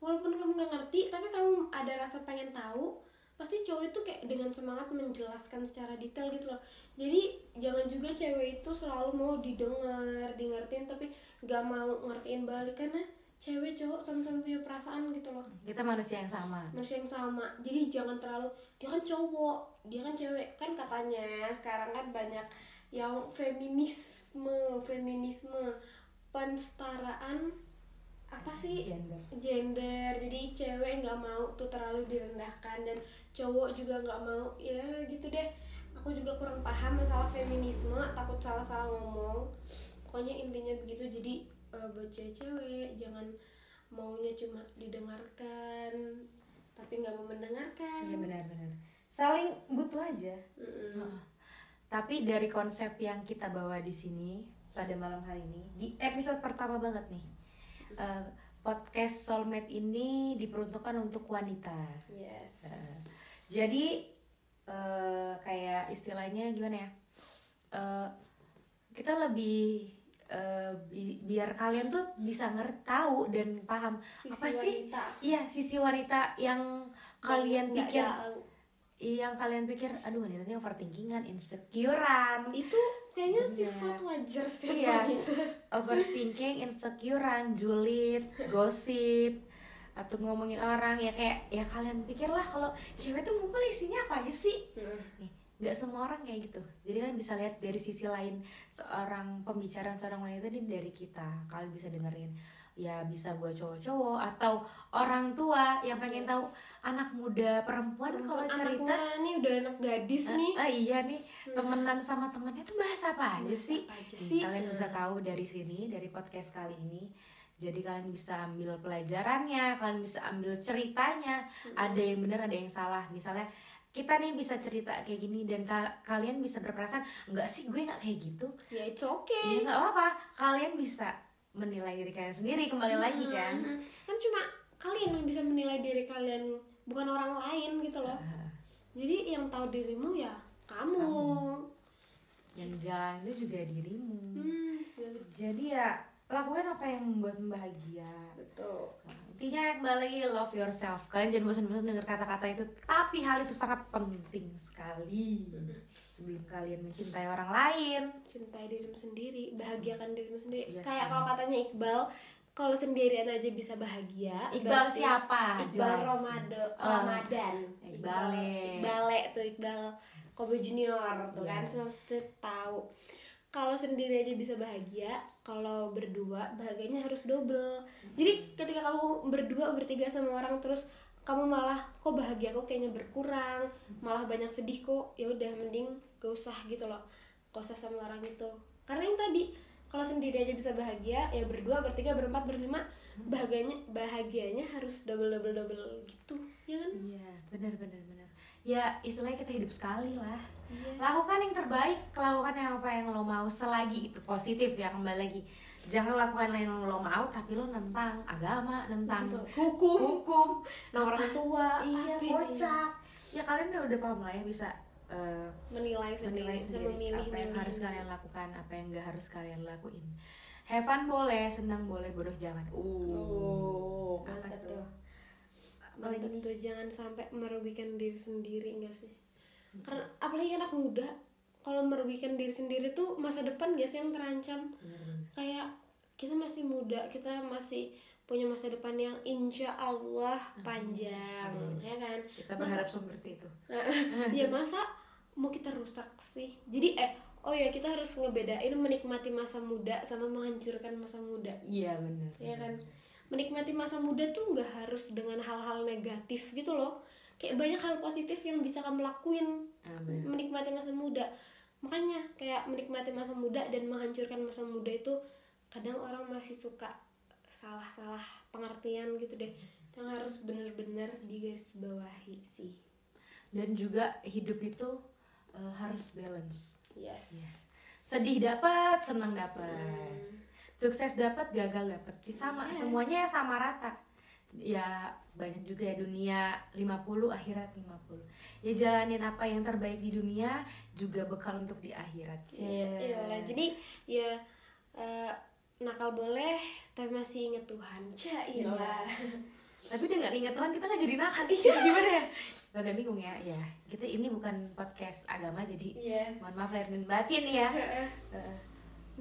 Walaupun kamu nggak ngerti tapi kamu ada rasa pengen tahu pasti cowok itu kayak dengan semangat menjelaskan secara detail gitu loh. Jadi jangan juga cewek itu selalu mau didengar dingertiin tapi nggak mau ngertiin balik karena cewek cowok sama-sama punya perasaan gitu loh. Kita manusia yang sama. Manusia yang sama. Jadi jangan terlalu dia kan cowok dia kan cewek. Kan katanya sekarang kan banyak yang feminisme feminisme. Penstaraan apa sih? Gender. Gender. Jadi cewek nggak mau tuh terlalu direndahkan dan cowok juga nggak mau. Ya gitu deh. Aku juga kurang paham masalah feminisme takut salah-salah ngomong. Pokoknya intinya begitu. Jadi eh, buat cewek-cewek jangan maunya cuma didengarkan tapi nggak mau mendengarkan iya benar-benar saling butuh aja Mm-mm. Heeh. Tapi dari konsep yang kita bawa di sini pada malam hari ini di episode pertama banget nih eh, podcast soulmate ini diperuntukkan untuk wanita. yes Jadi eh, kayak istilahnya gimana ya? Eh, kita lebih eh, bi- biar kalian tuh bisa ngerti tahu dan paham Sisi apa sih? wanita. Iya sisi wanita yang kalian Nggak pikir tahu. yang kalian pikir aduh wanita ini overthinkingan, insecurean, itu kayaknya Iya. sifat wajar setiap Iya. wanita overthinking, insecurean, julid, gosip atau ngomongin orang ya kayak ya kalian pikirlah kalau cewek tuh ngumpul isinya apa aja sih? Nih, nggak semua orang kayak gitu. Jadi kalian bisa lihat dari sisi lain seorang pembicaraan seorang wanita ini dari kita. Kalian bisa dengerin ya bisa buat cowok-cowok atau orang tua yang pengen Yes. tahu anak muda perempuan kalau cerita nih udah anak gadis Eh, nih ah, iya nih temenan sama temennya tuh bahas apa aja sih? apa aja Nih, sih? Kalian bisa Nah. tahu dari sini dari podcast kali ini. Jadi kalian bisa ambil pelajarannya, kalian bisa ambil ceritanya. Ada yang benar, ada yang salah. Misalnya kita nih bisa cerita kayak gini dan ka- kalian bisa berperasaan enggak sih gue nggak kayak gitu. ya it's okay Ya nggak apa-apa. Kalian bisa menilai diri kalian sendiri kembali lagi kan. Mm-mm. kan cuma kalian yang bisa menilai diri kalian bukan orang lain gitu loh jadi yang tahu dirimu ya kamu, Yang jalan itu juga dirimu. Hmm, Jadi ya lakukan apa yang membuatmu bahagia. betul Nah, intinya kembali lagi love yourself. Kalian jangan bosan-bosan dengar kata-kata itu. Tapi hal itu sangat penting sekali. Sebelum kalian mencintai orang lain. Cintai dirimu sendiri bahagiakan dirimu sendiri. Yes, kayak ma'am. kalau katanya Iqbal kalau sendirian aja bisa bahagia Iqbal siapa? Iqbal. Ramadan Oh, Ramadan. Iqbale. Iqbale tuh Iqbal Kobe Junior tuh kan Iya. semua mesti tahu kalau sendiri aja bisa bahagia kalau berdua bahagianya harus double. Jadi ketika kamu berdua bertiga sama orang terus kamu malah kok bahagia? Kok kayaknya berkurang? Malah banyak sedih kok. Ya udah mending gak usah gitu loh. Gak usah sama orang itu. Karena yang tadi kalau sendiri aja bisa bahagia ya berdua bertiga berempat berlima bahagianya bahagianya harus double double double gitu. Ya kan? Iya benar benar benar. Ya istilahnya kita hidup sekali lah Iya. lakukan yang terbaik lakukan yang apa yang lo mau. Selagi itu positif ya kembali lagi. Jangan lakukan yang lo mau tapi lo nentang agama nentang Betul. hukum. Hukum. Nah orang tua. Iya kocak. Ya kalian udah udah paham lah ya bisa eh, menilai sendiri, menilai sendiri memilih apa yang milih. harus kalian lakukan apa yang gak harus kalian lakuin. Have fun boleh senang boleh bodoh jangan. Uh oh apa mantap tuh? apalagi tuh jangan sampai merugikan diri sendiri enggak sih karena apalagi anak muda kalau merugikan diri sendiri tuh masa depan gak sih yang terancam? Kayak kita masih muda kita masih punya masa depan yang insya Allah panjang ya kan? Kita Masa- berharap seperti itu. Ya masa mau kita rusak sih? Jadi eh oh ya kita harus ngebedain menikmati masa muda sama menghancurkan masa muda. Iya benar. Ya kan? Menikmati masa muda tuh nggak harus dengan hal-hal negatif gitu loh kayak banyak hal positif yang bisa kamu lakuin. Ah, bener. menikmati masa muda. Makanya kayak menikmati masa muda dan menghancurkan masa muda itu kadang orang masih suka salah-salah pengertian gitu deh yang harus bener-bener digarisbawahi sih. Dan juga hidup itu eh, harus balance. Yes. Sedih dapat senang dapat. Sukses dapat gagal dapat. Sama Yes. semuanya sama rata ya banyak juga ya dunia. 50 akhirat 50 ya jalanin apa yang terbaik di dunia juga bekal untuk di akhirat. Iya, Cie. iyalah. jadi ya eh, nakal boleh tapi masih inget Tuhan. Cailah tapi dengan ingat Tuhan kita nggak jadi nakal. Iya. Gimana ya? Rada bingung ya. Ya kita ini bukan podcast agama jadi Iya. mohon maaf lahir dan batin ya. Heeh.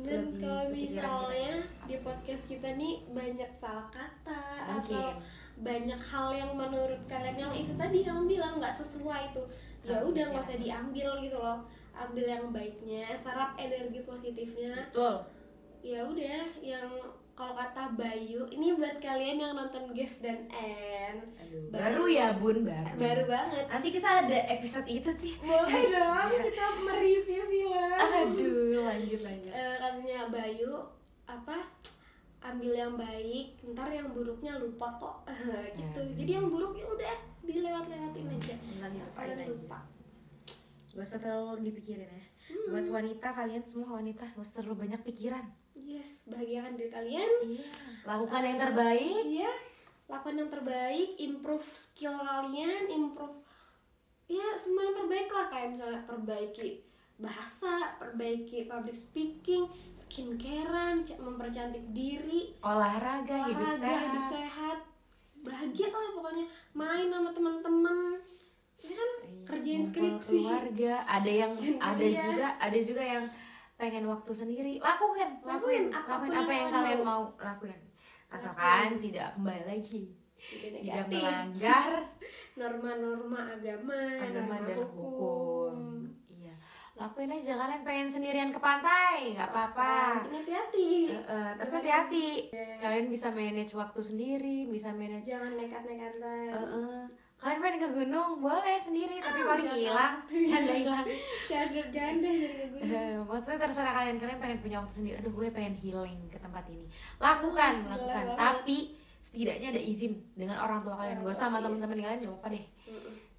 Dan Lebih kalau misalnya kita. di podcast kita nih banyak salah kata Mungkin. atau banyak hal yang menurut kalian yang itu tadi kamu bilang nggak sesuai itu ya udah nggak usah diambil gitu loh ambil yang baiknya serap energi positifnya betul ya udah yang kalau kata Bayu ini buat kalian yang nonton Guess dan N. Aduh, baru ya bun? Baru. Baru banget. Nanti kita ada episode itu nih boleh dong kita mereview film. Aduh lanjut lanjut. Eh, katanya Bayu apa ambil yang baik ntar yang buruknya lupa kok. Gitu. Hmm. jadi yang buruk ya udah dilewat-lewatin aja. Bilang lupain kalian aja. lupa. Gak usah terlalu dipikirin ya. Hmm. buat wanita kalian semua wanita gak usah terlalu banyak pikiran yes bahagiakan diri kalian. Iya. Lakukan yang terbaik. iya. Lakukan yang terbaik improve skill kalian improve ya semua yang terbaik lah. Kayak misalnya perbaiki bahasa perbaiki public speaking skincarean ca- mempercantik diri. Olahraga, hidup olahraga sehat hidup sehat. bahagia lah pokoknya. Main sama teman-teman. Ya kan Iya, kerjain skripsi. keluarga. Ada yang Jangan ada juga ada juga yang pengen waktu sendiri. Lakukan lakuin Lakuin. apa pun lakuin apa yang kalian kalian mau. lakuin. Asalkan tidak kembali lagi. Tidak tidak melanggar norma-norma agama, agama norma dan hukum. hukum. Iya. Lakuin aja kalian pengen sendirian ke pantai nggak apa-apa. Tapi hati-hati. Eh, eh, tapi hati-hati kalian bisa manage waktu sendiri bisa manage jangan nekat-nekatan. Eh, eh. Kalian pengen ke gunung boleh sendiri tapi paling jangan. hilang. Janda hilang. Janda janda jangan ke gunung. Eh, maksudnya terserah kalian kalian pengen punya waktu sendiri. Aduh gue pengen healing ke tempat ini. Lakukan Boleh lakukan. banget. tapi setidaknya ada izin dengan orang tua kalian. Gak usah sama teman-teman kalian gak apa deh.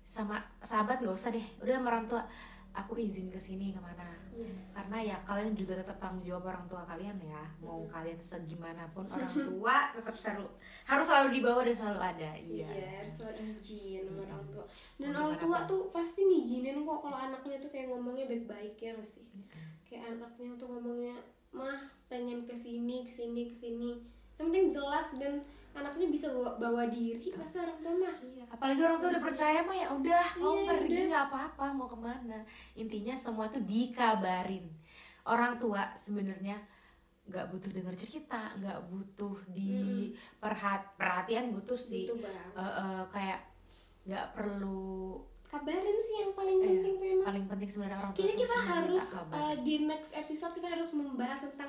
Sama sahabat gak usah deh. Udah sama orang tua aku izin ke sini ke mana Yes. karena ya kalian juga tetap tanggung jawab orang tua kalian ya mau kalian segimanapun orang tua tetap selalu harus selalu dibawa dan selalu ada Iya, iya harus so izin sama orang tua. Dan orang tua pun. tuh pasti ngizinin kok kalau anaknya tuh kayak ngomongnya baik-baik ya nggak sih? Kayak anaknya tuh ngomongnya, mah pengen ke sini, ke sini, ke sini. Yang penting jelas dan anaknya bisa bawa, bawa diri pasti orang tua mah. Iya, apalagi orang tua udah percaya mah ya udah mau Iya, pergi udah. nggak apa-apa mau ke mana intinya semua tuh dikabarin orang tua sebenarnya nggak butuh denger cerita nggak butuh di perhat perhatian butuh sih bang. Eh, eh, kayak nggak perlu Kabarin sih yang paling eh, penting tuh emang. paling penting sebenarnya orang tua Kayaknya kita harus uh, di next episode kita harus membahas tentang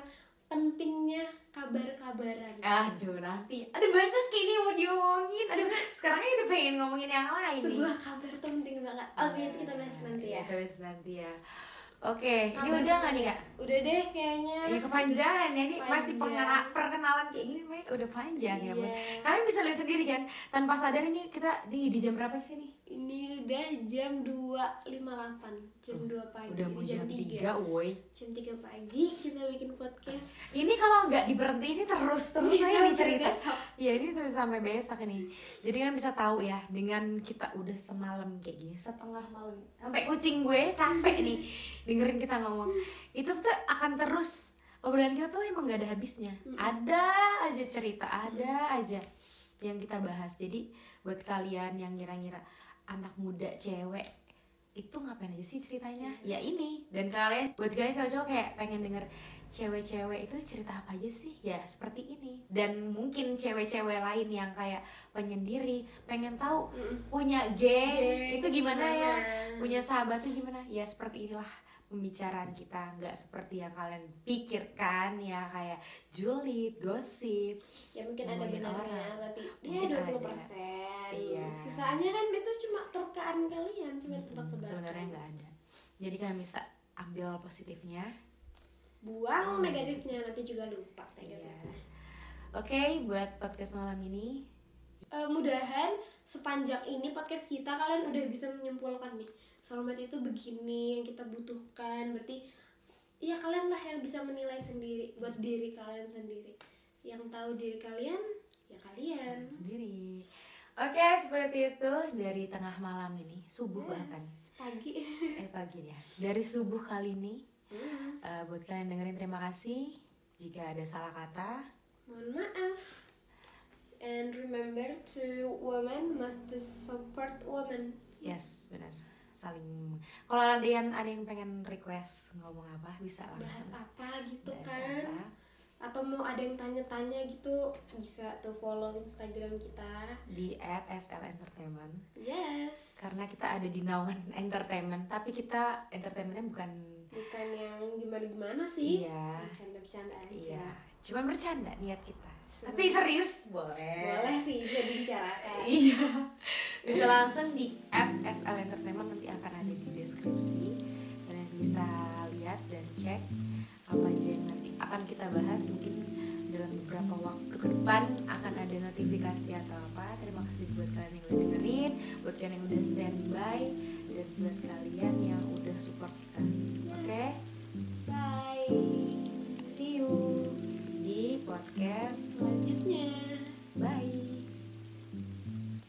pentingnya kabar-kabaran. Aduh nanti ada banyak ini mau diomongin aduh sekarang ini udah pengen ngomongin yang lain nih Sebuah kabar tuh penting banget. Oke, itu kita bahas nanti Iya, ya. kita bahas nanti ya oke ini Kabar udah nggak nih kak Udah deh kayaknya. Ya kepanjangan ya ini masih Panjang. pengena- perkenalan kayak gini Mai, udah panjang ya Bun. Iya. Kalian bisa lihat sendiri kan tanpa sadar ini kita di di jam berapa sih nih? Ini udah jam 2.58 Jam 2 pagi Udah mau jam 3 3 woi. Jam 3 pagi kita bikin podcast Ini kalau nggak diberhenti ini terus terus Bisa saya sampai cerita. besok. Ya ini terus sampai besok ini. Jadi kan bisa tahu ya dengan kita udah semalam kayak gini setengah malam sampai kucing gue capek nih dengerin kita ngomong. Itu tuh akan terus. Obrolan kita tuh emang gak ada habisnya. Ada aja cerita, ada aja yang kita bahas. Jadi buat kalian yang ngira-ngira anak muda cewek itu ngapain aja sih ceritanya? Ya ini. Dan kalian buat kalian cowok-cowok kayak pengen denger cewek-cewek itu cerita apa aja sih? Ya seperti ini. Dan mungkin cewek-cewek lain yang kayak penyendiri pengen tahu punya geng Geng, itu gimana, ya? gimana? punya sahabat tuh gimana? Ya seperti inilah pembicaraan kita nggak seperti yang kalian pikirkan ya kayak julid, gosip. ya mungkin ada benarnya orang. tapi ya Mungkin dua ada. puluh persen Iya. sisanya kan itu cuma terkaan kalian cuma tebak-tebakan Sebenarnya nggak ada. Jadi kalian bisa ambil positifnya. buang negatifnya nanti juga lupa Iya. negatifnya Oke, buat podcast malam ini Eh, mudahan sepanjang ini podcast kita kalian udah bisa menyimpulkan nih soulmate itu begini yang kita butuhkan berarti ya kalian lah yang bisa menilai sendiri buat diri kalian sendiri yang tahu diri kalian ya kalian sendiri. Oke, seperti itu dari tengah malam ini, subuh bahkan. Yes, pagi Eh pagi ya. Dari subuh kali ini Hmm, eh, buat kalian dengerin terima kasih. Jika ada salah kata, mohon maaf and remember to woman must support woman yes, benar. Saling kalau ada yang ada yang pengen request ngomong apa, bisa bahas langsung. apa gitu Bahas kan? apa. atau mau ada yang tanya-tanya gitu bisa tuh follow instagram kita. Di @slentertainment yes. Karena kita ada di naungan entertainment tapi kita entertainmentnya bukan bukan yang gimana-gimana sih. Iya. Bercanda-bercanda aja. Iya cuma bercanda niat kita tapi serius boleh. Boleh sih bisa dibicarakan. Iya. Bisa langsung di @sl entertainment nanti akan ada di deskripsi. Kalian bisa lihat dan cek apa aja yang nanti akan kita bahas. Mungkin dalam beberapa waktu ke depan akan ada notifikasi atau apa. Terima kasih buat kalian yang udah dengerin buat kalian yang udah standby dan buat kalian yang udah support kita. Oke? Bye. See you podcast selanjutnya. Bye